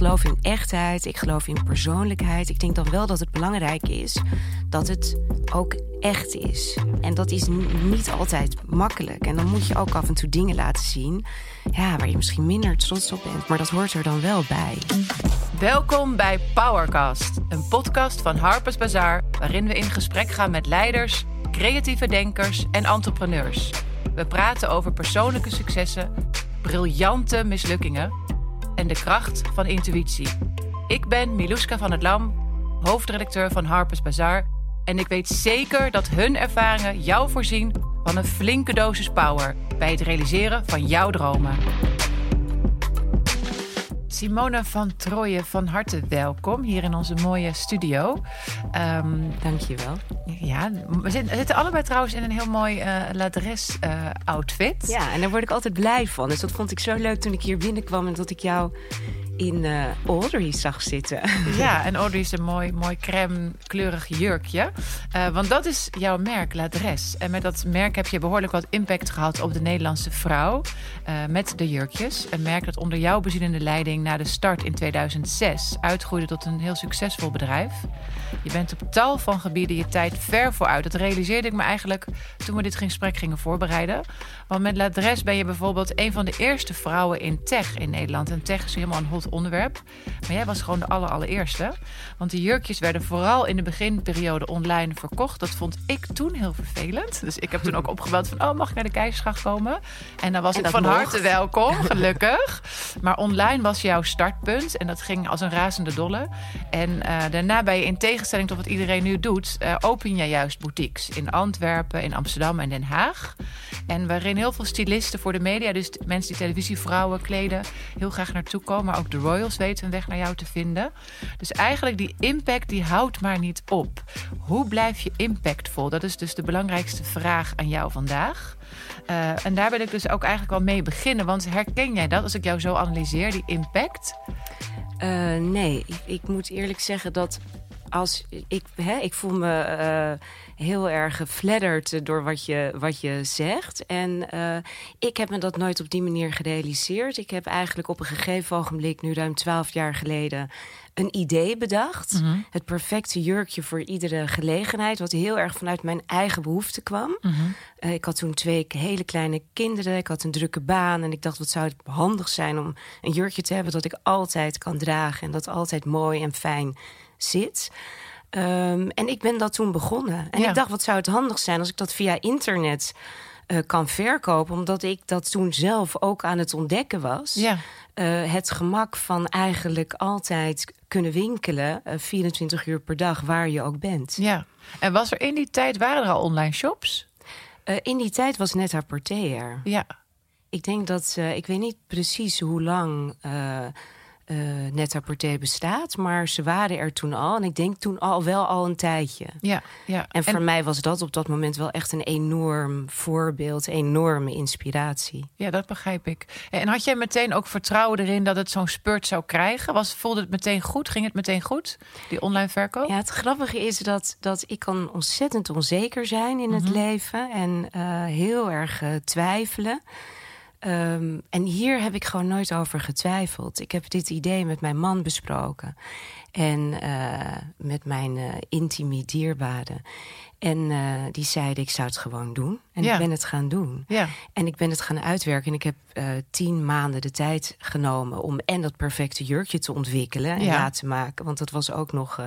geloof in echtheid, ik geloof in persoonlijkheid. Ik denk dan wel dat het belangrijk is dat het ook echt is. En dat is niet altijd makkelijk. En dan moet je ook af en toe dingen laten zien ja, waar je misschien minder trots op bent. Maar dat hoort er dan wel bij. Welkom bij Powercast, een podcast van Harper's Bazaar... waarin we in gesprek gaan met leiders, creatieve denkers en entrepreneurs. We praten over persoonlijke successen, briljante mislukkingen... en de kracht van intuïtie. Ik ben Miluska van het Lam, hoofdredacteur van Harper's Bazaar... en ik weet zeker dat hun ervaringen jou voorzien van een flinke dosis power... bij het realiseren van jouw dromen. Simone van Trooijen, van harte welkom hier in onze mooie studio. Um, Dankjewel. Ja, we zitten, allebei trouwens in een heel mooi uh, ladres uh, outfit. Ja, en daar word ik altijd blij van. Dus dat vond ik zo leuk toen ik hier binnenkwam en dat ik jou in uh, Audrey zag zitten. Ja, en Audrey is een mooi, mooi crème kleurig jurkje. Uh, want dat is jouw merk, L'Adresse. En met dat merk heb je behoorlijk wat impact gehad op de Nederlandse vrouw. Uh, met de jurkjes. Een merk dat onder jouw bezielende leiding na de start in 2006 uitgroeide tot een heel succesvol bedrijf. Je bent op tal van gebieden je tijd ver vooruit. Dat realiseerde ik me eigenlijk toen we dit gesprek gingen voorbereiden. Want met L'Adresse ben je bijvoorbeeld een van de eerste vrouwen in tech in Nederland. En tech is helemaal een hot onderwerp. Maar jij was gewoon de aller, allereerste. Want die jurkjes werden vooral in de beginperiode online verkocht. Dat vond ik toen heel vervelend. Dus ik heb toen ook opgebeld van... oh, mag ik naar de keizersgracht komen? En dan was en ik van harte welkom, gelukkig. maar online was jouw startpunt. En dat ging als een razende dolle. En uh, daarna ben je in tegenstelling tot wat iedereen nu doet... Uh, open je juist boutiques. In Antwerpen, in Amsterdam en Den Haag. En waarin heel veel stylisten voor de media... dus mensen die televisievrouwen kleden... heel graag naartoe komen. Maar ook de Royals weten een weg naar jou te vinden. Dus eigenlijk die impact die houdt maar niet op. Hoe blijf je impactvol? Dat is dus de belangrijkste vraag aan jou vandaag. Uh, en daar wil ik dus ook eigenlijk wel mee beginnen. Want herken jij dat als ik jou zo analyseer, die impact? Uh, nee, ik, ik, moet eerlijk zeggen dat als ik, hè, ik voel me uh, heel erg gefladderd door wat je, wat je zegt. En uh, ik heb me dat nooit op die manier gerealiseerd. Ik heb eigenlijk op een gegeven ogenblik, nu ruim twaalf jaar geleden, een idee bedacht. Mm -hmm. Het perfecte jurkje voor iedere gelegenheid. Wat heel erg vanuit mijn eigen behoefte kwam. Mm -hmm. uh, ik had toen twee hele kleine kinderen. Ik had een drukke baan. En ik dacht, wat zou het handig zijn om een jurkje te hebben... dat ik altijd kan dragen. En dat altijd mooi en fijn zit. Um, en ik ben dat toen begonnen. En ja. ik dacht, wat zou het handig zijn als ik dat via internet uh, kan verkopen. Omdat ik dat toen zelf ook aan het ontdekken was. Ja. Uh, het gemak van eigenlijk altijd kunnen winkelen, uh, 24 uur per dag, waar je ook bent. Ja. En was er in die tijd, waren er al online shops? In die tijd was net haar er. Ja. Ik denk dat, ik weet niet precies hoe lang uh, net bestaat. Maar ze waren er toen al. En ik denk toen al wel al een tijdje. Ja, ja. En voor en... mij was dat op dat moment wel echt een enorm voorbeeld. Enorme inspiratie. Ja, dat begrijp ik. En had jij meteen ook vertrouwen erin dat het zo'n spurt zou krijgen? Was, voelde het meteen goed? Ging het meteen goed, die online verkoop? Ja, het grappige is dat, dat ik kan ontzettend onzeker zijn in het mm -hmm. leven. En uh, heel erg uh, twijfelen. Um, en hier heb ik gewoon nooit over getwijfeld. Ik heb dit idee met mijn man besproken. En uh, met mijn uh. En uh, die zeiden, ik zou het gewoon doen. En ja. ik ben het gaan doen. Ja. En ik ben het gaan uitwerken. En ik heb tien maanden de tijd genomen... om en dat perfecte jurkje te ontwikkelen en ja. te maken. Want dat was ook nog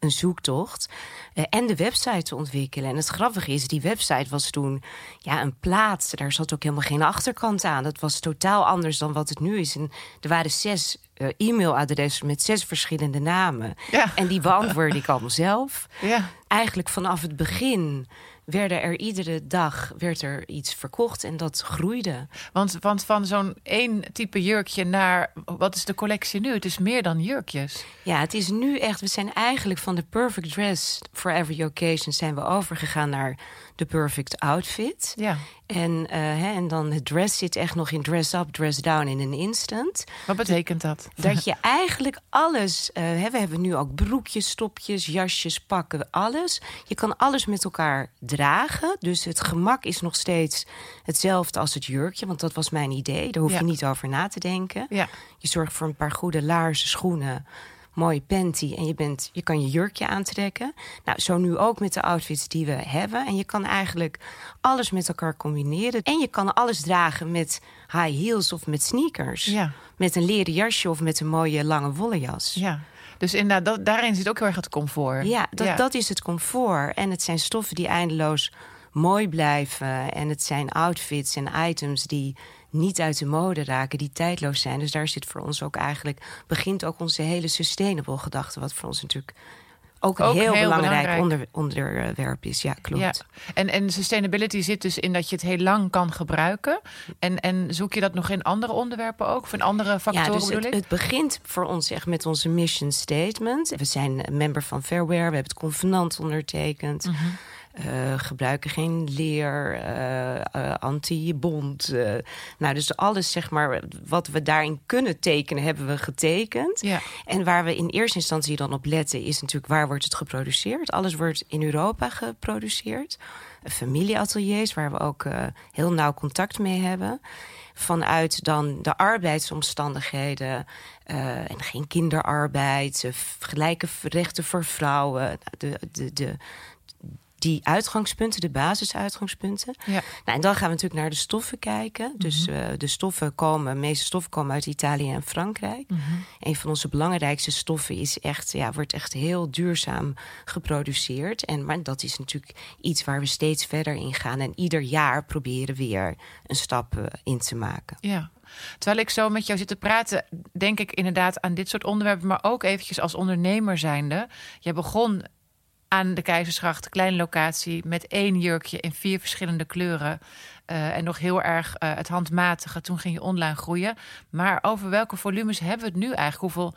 een zoektocht. en de website te ontwikkelen. En het grappige is, die website was toen ja, een plaat. Daar zat ook helemaal geen achterkant aan. Dat was totaal anders dan wat het nu is. En er waren zes uh, e-mailadressen met zes verschillende namen. Ja. En die beantwoordde ik allemaal zelf. Ja. Eigenlijk vanaf het begin werden er iedere dag werd er iets verkocht en dat groeide. Want, want van zo'n één type jurkje naar wat is de collectie nu? Het is meer dan jurkjes. Ja, het is nu echt. We zijn eigenlijk van de perfect dress for every occasion zijn we overgegaan naar de perfect outfit. Ja. En, eh, hè, en dan het dress zit echt nog in dress up, dress down in een instant. Wat betekent dat? Dat je eigenlijk alles... hè, we hebben nu ook broekjes, stopjes, jasjes, pakken, alles. Je kan alles met elkaar dragen. Dus het gemak is nog steeds hetzelfde als het jurkje. Want dat was mijn idee. Daar hoef Ja. je niet over na te denken. Ja. Je zorgt voor een paar goede laarzen, schoenen, mooie panty en je, bent, je kan je jurkje aantrekken. Nou, zo nu ook met de outfits die we hebben. En je kan eigenlijk alles met elkaar combineren. En je kan alles dragen met high heels of met sneakers. Ja. Met een leren jasje of met een mooie lange wollen jas. Ja. Dus inderdaad, dat, daarin zit ook heel erg het comfort. Ja, dat, dat is het comfort. En het zijn stoffen die eindeloos mooi blijven. En het zijn outfits en items die niet uit de mode raken, die tijdloos zijn. Dus daar zit voor ons ook eigenlijk, begint ook onze hele sustainable gedachte, wat voor ons natuurlijk ook een Ook heel, heel belangrijk belangrijk. Onder, onderwerp is. Ja, klopt. Ja. En, en sustainability zit dus in dat je het heel lang kan gebruiken. En, en zoek je dat nog in andere onderwerpen ook? Of in andere factoren Ja, dus bedoel het, ik? het begint voor ons echt met onze mission statement. We zijn member van Fairware, we hebben het convenant ondertekend. Mhm. Eh, gebruiken geen leer, eh, anti-bond. nou, dus alles zeg maar wat we daarin kunnen tekenen, hebben we getekend. Ja. En waar we in eerste instantie dan op letten, is natuurlijk waar wordt het geproduceerd. Alles wordt in Europa geproduceerd. Familieateliers, waar we ook heel nauw contact mee hebben. Vanuit dan de arbeidsomstandigheden. en geen kinderarbeid, gelijke rechten voor vrouwen. De, de, de, die uitgangspunten, de basisuitgangspunten. Ja. Nou, en dan gaan we natuurlijk naar de stoffen kijken. Dus Mhm. eh, de stoffen komen, de meeste stoffen komen uit Italië en Frankrijk. Mhm. Een van onze belangrijkste stoffen is echt, ja, wordt echt heel duurzaam geproduceerd. En, maar dat is natuurlijk iets waar we steeds verder in gaan. En ieder jaar proberen weer een stap eh, in te maken. Ja. Terwijl ik zo met jou zit te praten, denk ik inderdaad aan dit soort onderwerpen, maar ook eventjes als ondernemer zijnde. Jij begon aan de Keizersgracht, kleine locatie, met één jurkje in vier verschillende kleuren. eh, en nog heel erg eh, het handmatige. Toen ging je online groeien. Maar over welke volumes hebben we het nu eigenlijk? Hoeveel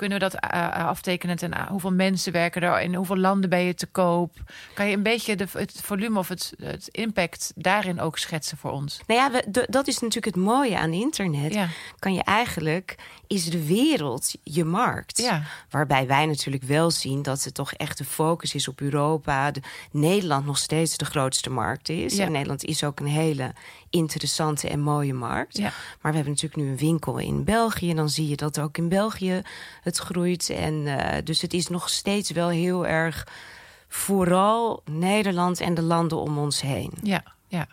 kunnen we dat eh, aftekenen? En eh, hoeveel mensen werken er? In hoeveel landen ben je te koop? Kan je een beetje de, het volume of het, het impact daarin ook schetsen voor ons? Nou ja, we, dat is natuurlijk het mooie aan internet. Ja. Kan je eigenlijk, is de wereld je markt. Ja. Waarbij wij natuurlijk wel zien dat het toch echt de focus is op Europa. De, Nederland nog steeds de grootste markt is. Ja. En Nederland is ook een hele interessante en mooie markt. Ja. Maar we hebben natuurlijk nu een winkel in België. En dan zie je dat ook in België het groeit. En eh, dus het is nog steeds wel heel erg vooral Nederland en de landen om ons heen. Ja, ja.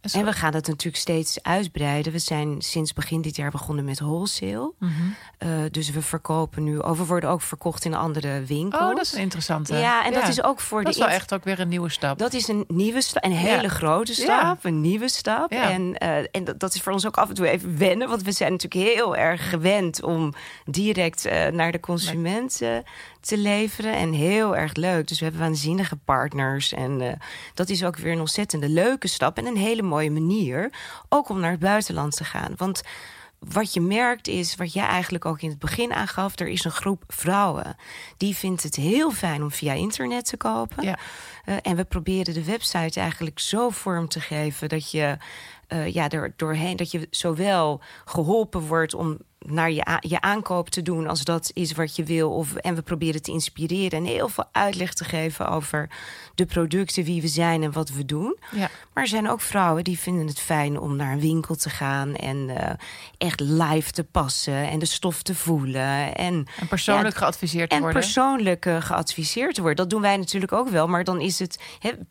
En we gaan het natuurlijk steeds uitbreiden. We zijn sinds begin dit jaar begonnen met wholesale. Mhm. Eh, dus we verkopen nu, of we worden ook verkocht in andere winkels. Oh, dat is een interessante. Ja, en dat is ook voor dat de is wel echt ook weer een nieuwe stap. Dat is een nieuwe stap, een hele Ja. grote Ja. stap, een nieuwe stap. Ja. En, eh, en dat, dat is voor ons ook af en toe even wennen, want we zijn natuurlijk heel erg gewend om direct eh, naar de consument eh, te leveren. En heel erg leuk. Dus we hebben waanzinnige partners. En eh, dat is ook weer een ontzettende leuke stap en een hele mooie manier. Ook om naar het buitenland te gaan. Want wat je merkt is, wat jij eigenlijk ook in het begin aangaf... er is een groep vrouwen die vindt het heel fijn om via internet te kopen. Ja. Eh, en we proberen de website eigenlijk zo vorm te geven... dat je eh, ja, er doorheen, dat je zowel geholpen wordt om naar je, je aankoop te doen als dat is wat je wil. Of, en we proberen te inspireren en heel veel uitleg te geven over de producten, wie we zijn en wat we doen. Ja. Maar er zijn ook vrouwen die vinden het fijn om naar een winkel te gaan en eh, echt live te passen en de stof te voelen. En, En persoonlijk ja, geadviseerd te en worden. persoonlijk eh, geadviseerd te worden. Dat doen wij natuurlijk ook wel, maar dan is het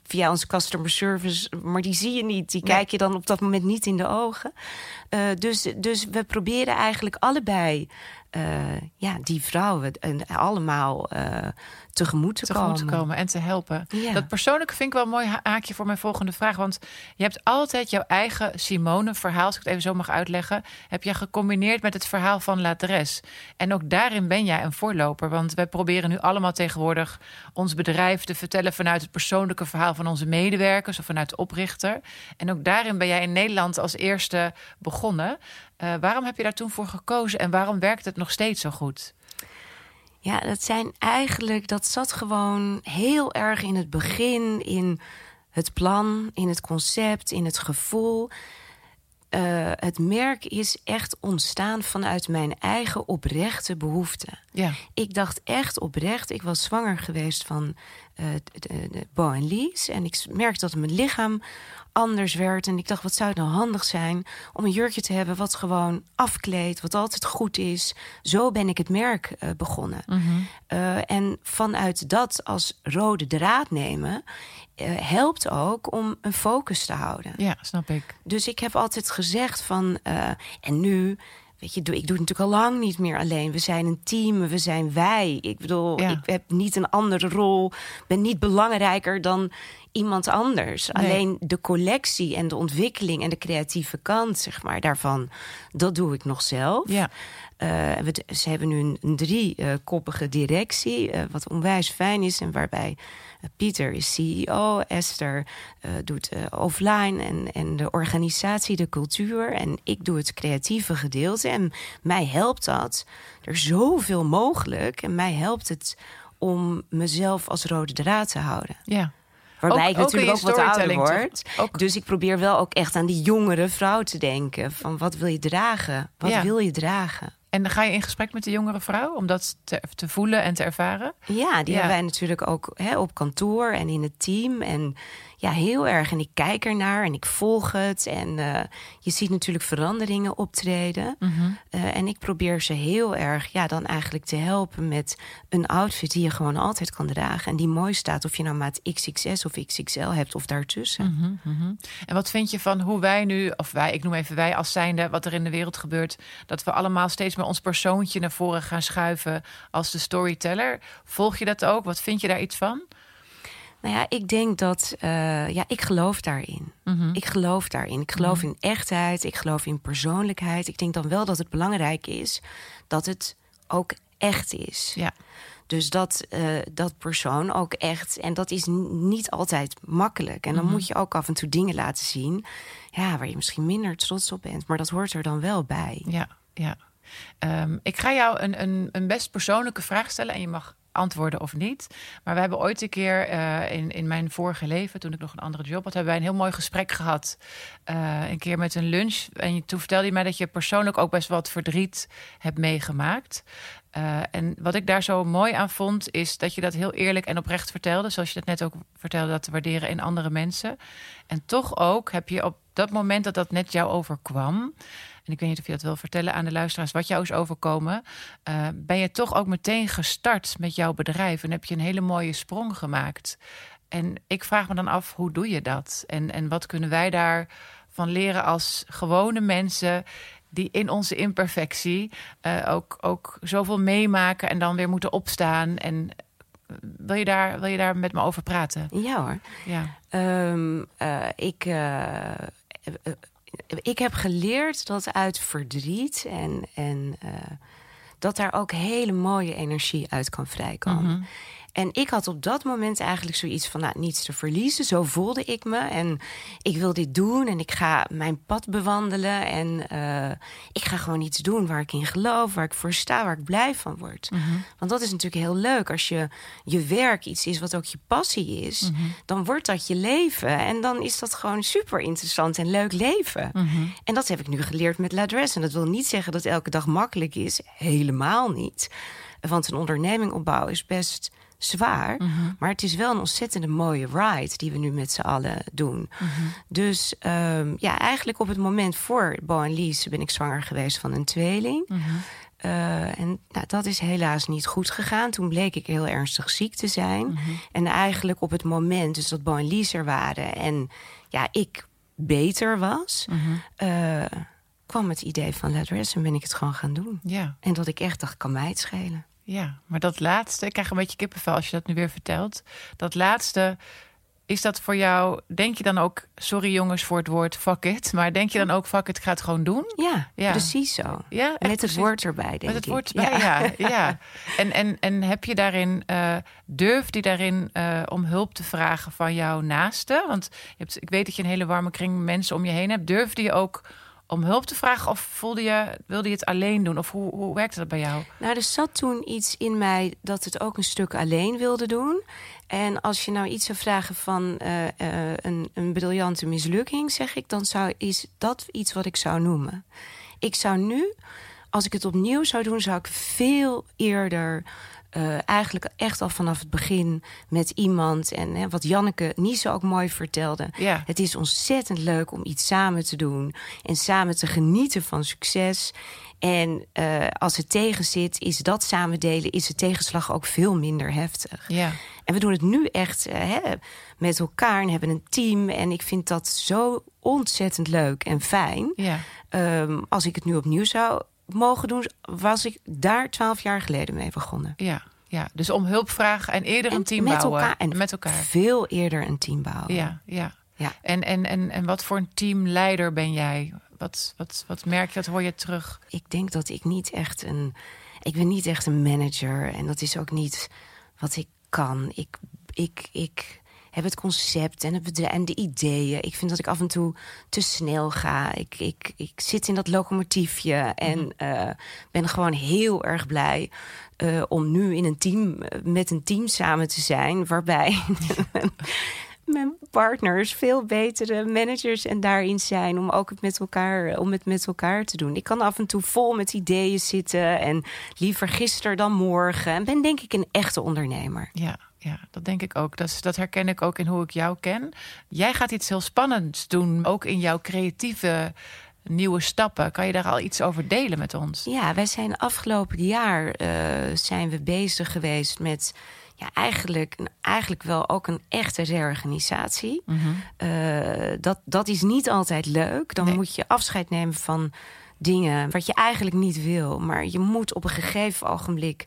via onze customer service. Maar die zie je niet, die Nee. kijk je dan op dat moment niet in de ogen. Eh, dus, dus we proberen eigenlijk allebei ja, die vrouwen en allemaal eh, tegemoet te tegemoet komen. en te helpen. Ja. Dat persoonlijke vind ik wel een mooi ha- haakje voor mijn volgende vraag. Want je hebt altijd jouw eigen Simone-verhaal, als ik het even zo mag uitleggen, heb je gecombineerd met het verhaal van Ladres. En ook daarin ben jij een voorloper. Want wij proberen nu allemaal tegenwoordig ons bedrijf te vertellen vanuit het persoonlijke verhaal van onze medewerkers of vanuit de oprichter. En ook daarin ben jij in Nederland als eerste begonnen. Eh, waarom heb je daar toen voor gekozen en waarom werkt het nog steeds zo goed? Ja, dat zijn eigenlijk, dat zat gewoon heel erg in het begin in het plan, in het concept, in het gevoel. Uh, het merk is echt ontstaan vanuit mijn eigen oprechte behoefte. Ja. Ik dacht echt oprecht. Ik was zwanger geweest van uh, de, de Bo en Lies. En ik merkte dat mijn lichaam anders werd. En ik dacht, wat zou het nou handig zijn om een jurkje te hebben wat gewoon afkleedt, wat altijd goed is. Zo ben ik het merk uh, begonnen. Mhm. Uh, en vanuit dat als rode draad nemen, uh, helpt ook om een focus te houden. Ja, snap ik. Dus ik heb altijd gezegd van, en nu Weet je, ik doe het natuurlijk al lang niet meer alleen. We zijn een team, we zijn wij. Ik bedoel, Ja. ik heb niet een andere rol. ben niet belangrijker dan iemand anders. Nee. Alleen de collectie en de ontwikkeling en de creatieve kant, zeg maar, daarvan, dat doe ik nog zelf. Ja. Eh, we, ze hebben nu een, een driekoppige directie, eh, wat onwijs fijn is. En waarbij eh, Pieter is CEO, Esther eh, doet eh, offline en, en de organisatie, de cultuur. En ik doe het creatieve gedeelte. En mij helpt dat. Er is zoveel mogelijk. En mij helpt het om mezelf als rode draad te houden. Ja. Waarbij Ook- ik natuurlijk ook, wat ouder word. Dus ik probeer wel ook echt aan die jongere vrouw te denken. Van wat wil je dragen? Wat Ja. wil je dragen? En dan ga je in gesprek met de jongere vrouw om dat te, te voelen en te ervaren. Ja, die Ja. hebben wij natuurlijk ook hè, op kantoor en in het team. En ja, heel erg. En ik kijk ernaar en ik volg het. En eh, je ziet natuurlijk veranderingen optreden. Eh, en ik probeer ze heel erg ja, dan eigenlijk te helpen met een outfit die je gewoon altijd kan dragen. En die mooi staat of je nou maat XXS of XXL hebt of daartussen. Mhm, mhm. En wat vind je van hoe wij nu, of wij, ik noem even wij als zijnde, wat er in de wereld gebeurt, dat we allemaal steeds meer ons persoontje naar voren gaan schuiven als de storyteller? Volg je dat ook? Wat vind je daar iets van? Nou ja, ik denk dat. eh, ja, ik geloof daarin. Mhm. Ik geloof daarin. Ik geloof in echtheid. Ik geloof in persoonlijkheid. Ik denk dan wel dat het belangrijk is dat het ook echt is. Ja. Dus dat eh, dat persoon ook echt. En dat is niet altijd makkelijk. En dan moet je ook af en toe dingen laten zien. Ja, waar je misschien minder trots op bent. Maar dat hoort er dan wel bij. Ja, ja. Ehm, ik ga jou een, een, een best persoonlijke vraag stellen en je mag antwoorden of niet. Maar we hebben ooit een keer eh, in, in mijn vorige leven, toen ik nog een andere job had, hebben wij een heel mooi gesprek gehad. Eh, een keer met een lunch. En toen vertelde je mij dat je persoonlijk ook best wat verdriet hebt meegemaakt. Eh, en wat ik daar zo mooi aan vond, is dat je dat heel eerlijk en oprecht vertelde. Zoals je dat net ook vertelde, dat te waarderen in andere mensen. En toch ook heb je op dat moment dat dat net jou overkwam. En ik weet niet of je dat wil vertellen aan de luisteraars, wat jou is overkomen. eh, ben je toch ook meteen gestart met jouw bedrijf en heb je een hele mooie sprong gemaakt. En ik vraag me dan af, hoe doe je dat? En, en wat kunnen wij daarvan leren als gewone mensen die in onze imperfectie eh, ook, ook zoveel meemaken en dan weer moeten opstaan? En eh, wil je daar, wil je daar met me over praten? Ja hoor. Ja. Ehm, eh, ik, ik heb geleerd dat uit verdriet en, en eh, dat daar ook hele mooie energie uit kan vrijkomen. En ik had op dat moment eigenlijk zoiets van nou, niets te verliezen. Zo voelde ik me. En ik wil dit doen en ik ga mijn pad bewandelen. En eh, ik ga gewoon iets doen waar ik in geloof, waar ik voor sta, waar ik blij van word. Want dat is natuurlijk heel leuk. Als je, je werk iets is wat ook je passie is, dan wordt dat je leven. En dan is dat gewoon super interessant en leuk leven. En dat heb ik nu geleerd met Ladress. En dat wil niet zeggen dat elke dag makkelijk is. Helemaal niet. Want een onderneming opbouwen is best zwaar. Maar het is wel een ontzettende mooie ride die we nu met z'n allen doen. Dus ehm, ja, eigenlijk op het moment voor Bo en Lies ben ik zwanger geweest van een tweeling. Eh, en nou, dat is helaas niet goed gegaan. Toen bleek ik heel ernstig ziek te zijn. En eigenlijk op het moment dus dat Bo en Lies er waren... en ja, ik beter was... eh, kwam het idee van Let Rest en ben ik het gewoon gaan doen. Ja. En dat ik echt dacht, kan mij het schelen. Ja, maar dat laatste, ik krijg een beetje kippenvel als je dat nu weer vertelt. Dat laatste, is dat voor jou, denk je dan ook, sorry jongens voor het woord fuck it, maar denk je dan ook fuck it, ik ga het gewoon doen? Ja, Ja. precies zo. Ja, Met het precies. woord erbij, denk Met het ik. woord bij, ja. ja, En, en, en heb je daarin, eh durf die daarin eh, om hulp te vragen van jouw naaste? Want je hebt, ik weet dat je een hele warme kring mensen om je heen hebt. Durf die ook om hulp te vragen? Of voelde je, wilde je het alleen doen? Of hoe, hoe werkte dat bij jou? Nou, er zat toen iets in mij dat het ook een stuk alleen wilde doen. En als je nou iets zou vragen van uh, uh, een, een briljante mislukking, zeg ik, dan zou, is dat iets wat ik zou noemen. Ik zou nu, als ik het opnieuw zou doen, zou ik veel eerder uh, eigenlijk echt al vanaf het begin met iemand. En hè, wat Janneke Niese ook mooi vertelde. Ja. Het is ontzettend leuk om iets samen te doen. En samen te genieten van succes. En uh, als het tegen zit, is dat samen delen, is de tegenslag ook veel minder heftig. Ja. En we doen het nu echt uh, hè, met elkaar en hebben een team. En ik vind dat zo ontzettend leuk en fijn. Ja. Um, als ik het nu opnieuw zou mogen doen, was ik daar twaalf jaar geleden mee begonnen. Ja, ja. dus om hulp vragen en eerder en een team met bouwen. Elkaar, en met elkaar. Veel eerder een team bouwen. Ja, ja. ja. En, en, en, en wat voor een teamleider ben jij? Wat, wat, wat merk je, wat hoor je terug? Ik denk dat ik niet echt een. Ik ben niet echt een manager. En dat is ook niet wat ik kan. Ik, ik, ik heb het concept en het bedrijf en de ideeën. Ik vind dat ik af en toe te snel ga. Ik, ik, ik zit in dat locomotiefje en mm -hmm. uh, ben gewoon heel erg blij uh, om nu in een team met een team samen te zijn, waarbij mijn partners veel betere managers en daarin zijn om ook het met elkaar om het met elkaar te doen. Ik kan af en toe vol met ideeën zitten en liever gisteren dan morgen en ben denk ik een echte ondernemer. Ja. Ja, dat denk ik ook. Dat, dat herken ik ook in hoe ik jou ken. Jij gaat iets heel spannends doen, ook in jouw creatieve nieuwe stappen. Kan je daar al iets over delen met ons? Ja, wij zijn afgelopen jaar uh, zijn we bezig geweest met ja, eigenlijk, eigenlijk wel ook een echte reorganisatie. Mm -hmm. uh, dat, dat is niet altijd leuk. Dan Nee. moet je afscheid nemen van dingen wat je eigenlijk niet wil. Maar je moet op een gegeven ogenblik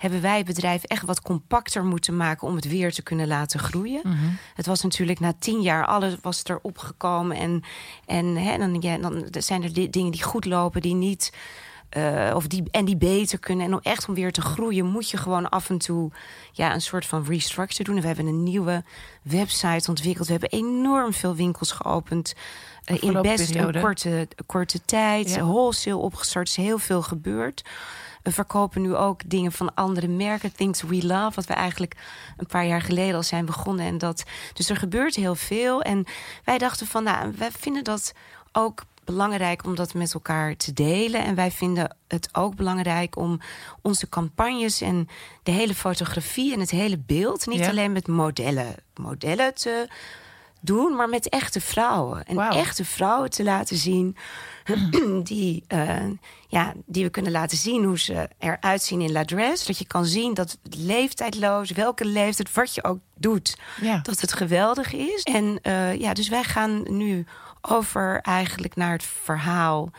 hebben wij het bedrijf echt wat compacter moeten maken om het weer te kunnen laten groeien. Mhm. Het was natuurlijk na tien jaar, alles was erop gekomen. En, en hè, dan, ja, dan zijn er di- dingen die goed lopen, die niet. Uh, of die, en die beter kunnen. En om echt om weer te groeien, moet je gewoon af en toe ja, een soort van restructure doen. En we hebben een nieuwe website ontwikkeld. We hebben enorm veel winkels geopend. Uh, in best periode. een korte, korte tijd. Ja. Wholesale opgestart, is heel veel gebeurd. We verkopen nu ook dingen van andere merken. Things We Love, wat we eigenlijk een paar jaar geleden al zijn begonnen. En dat, dus er gebeurt heel veel. En wij dachten van, nou, wij vinden dat ook belangrijk om dat met elkaar te delen. En wij vinden het ook belangrijk om onze campagnes en de hele fotografie en het hele beeld, niet Ja. alleen met modellen, modellen te doen, maar met echte vrouwen. En echte vrouwen te laten zien die, uh, ja, die we kunnen laten zien hoe ze eruit zien in l'adresse. Dat je kan zien dat het leeftijdloos, welke leeftijd, wat je ook doet, Ja. dat het geweldig is. En uh, ja, dus wij gaan nu over eigenlijk naar het verhaal.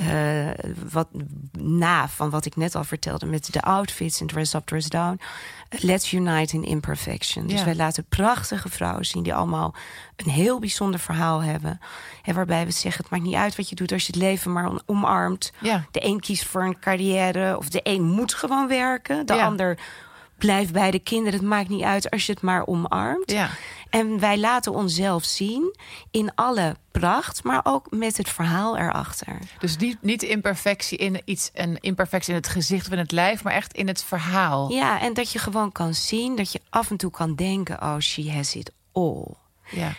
Uh, wat na van wat ik net al vertelde met de outfits en dress up, dress down. Let's unite in imperfection. Dus wij laten prachtige vrouwen zien die allemaal een heel bijzonder verhaal hebben. En waarbij we zeggen: het maakt niet uit wat je doet als je het leven maar omarmt. Ja. De een kiest voor een carrière, of de een moet gewoon werken. De Ja. ander blijft bij de kinderen. Het maakt niet uit als je het maar omarmt. Ja. En wij laten onszelf zien in alle pracht, maar ook met het verhaal erachter. Dus niet, niet imperfectie in iets, een imperfectie in het gezicht of in het lijf, maar echt in het verhaal. Ja, en dat je gewoon kan zien, dat je af en toe kan denken: oh, she has it all. Ja.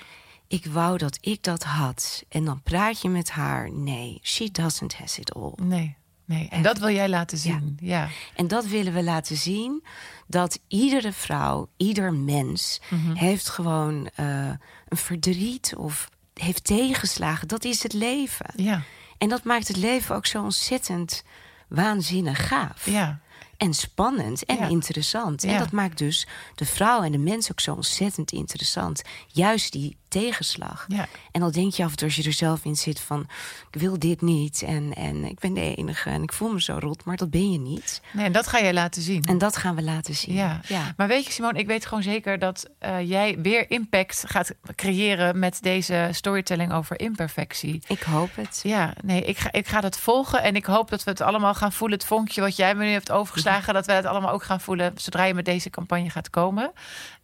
Ik wou dat ik dat had. En dan praat je met haar. Nee, she doesn't has it all. Nee, nee. En dat wil jij laten zien. Ja. En dat willen we laten zien. Dat iedere vrouw, ieder mens Mhm. heeft gewoon uh, een verdriet of heeft tegenslagen. Dat is het leven. Ja. En dat maakt het leven ook zo ontzettend waanzinnig gaaf. Ja. En spannend en Ja. interessant. En dat maakt dus de vrouw en de mens ook zo ontzettend interessant. Juist die tegenslag. Ja. En dan denk je af en toe als je er zelf in zit van... ik wil dit niet en, en ik ben de enige en ik voel me zo rot. Maar dat ben je niet. Nee, en dat ga jij laten zien. En dat gaan we laten zien. Ja. ja. Maar weet je, Simone, ik weet gewoon zeker dat uh, jij weer impact gaat creëren met deze storytelling over imperfectie. Ik hoop het. Ja, nee, ik ga, ik ga het volgen en ik hoop dat we het allemaal gaan voelen. Het vonkje wat jij me nu hebt overgeslagen, dat we het allemaal ook gaan voelen zodra je met deze campagne gaat komen.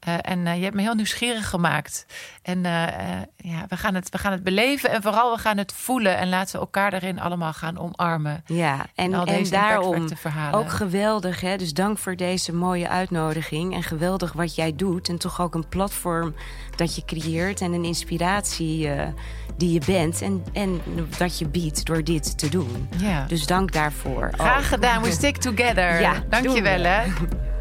Uh, en uh, je hebt me heel nieuwsgierig gemaakt. En ja, we, gaan het, we gaan het beleven en vooral we gaan het voelen. En laten we elkaar daarin allemaal gaan omarmen. Ja, en, en, en daarom ook geweldig. Hè? Dus dank voor deze mooie uitnodiging. En geweldig wat jij doet. En toch ook een platform dat je creëert. En een inspiratie uh, die je bent. En, en dat je biedt door dit te doen. Ja. Dus dank daarvoor. Graag gedaan. We stick together. Ja, Dank je wel hè.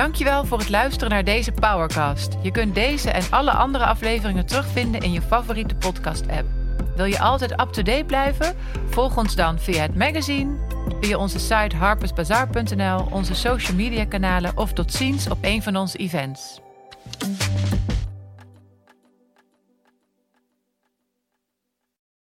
Dankjewel voor het luisteren naar deze Powercast. Je kunt deze en alle andere afleveringen terugvinden in je favoriete podcast-app. Wil je altijd up-to-date blijven? Volg ons dan via het magazine, via onze site harpersbazaar.nl, onze social media kanalen of tot ziens op een van onze events.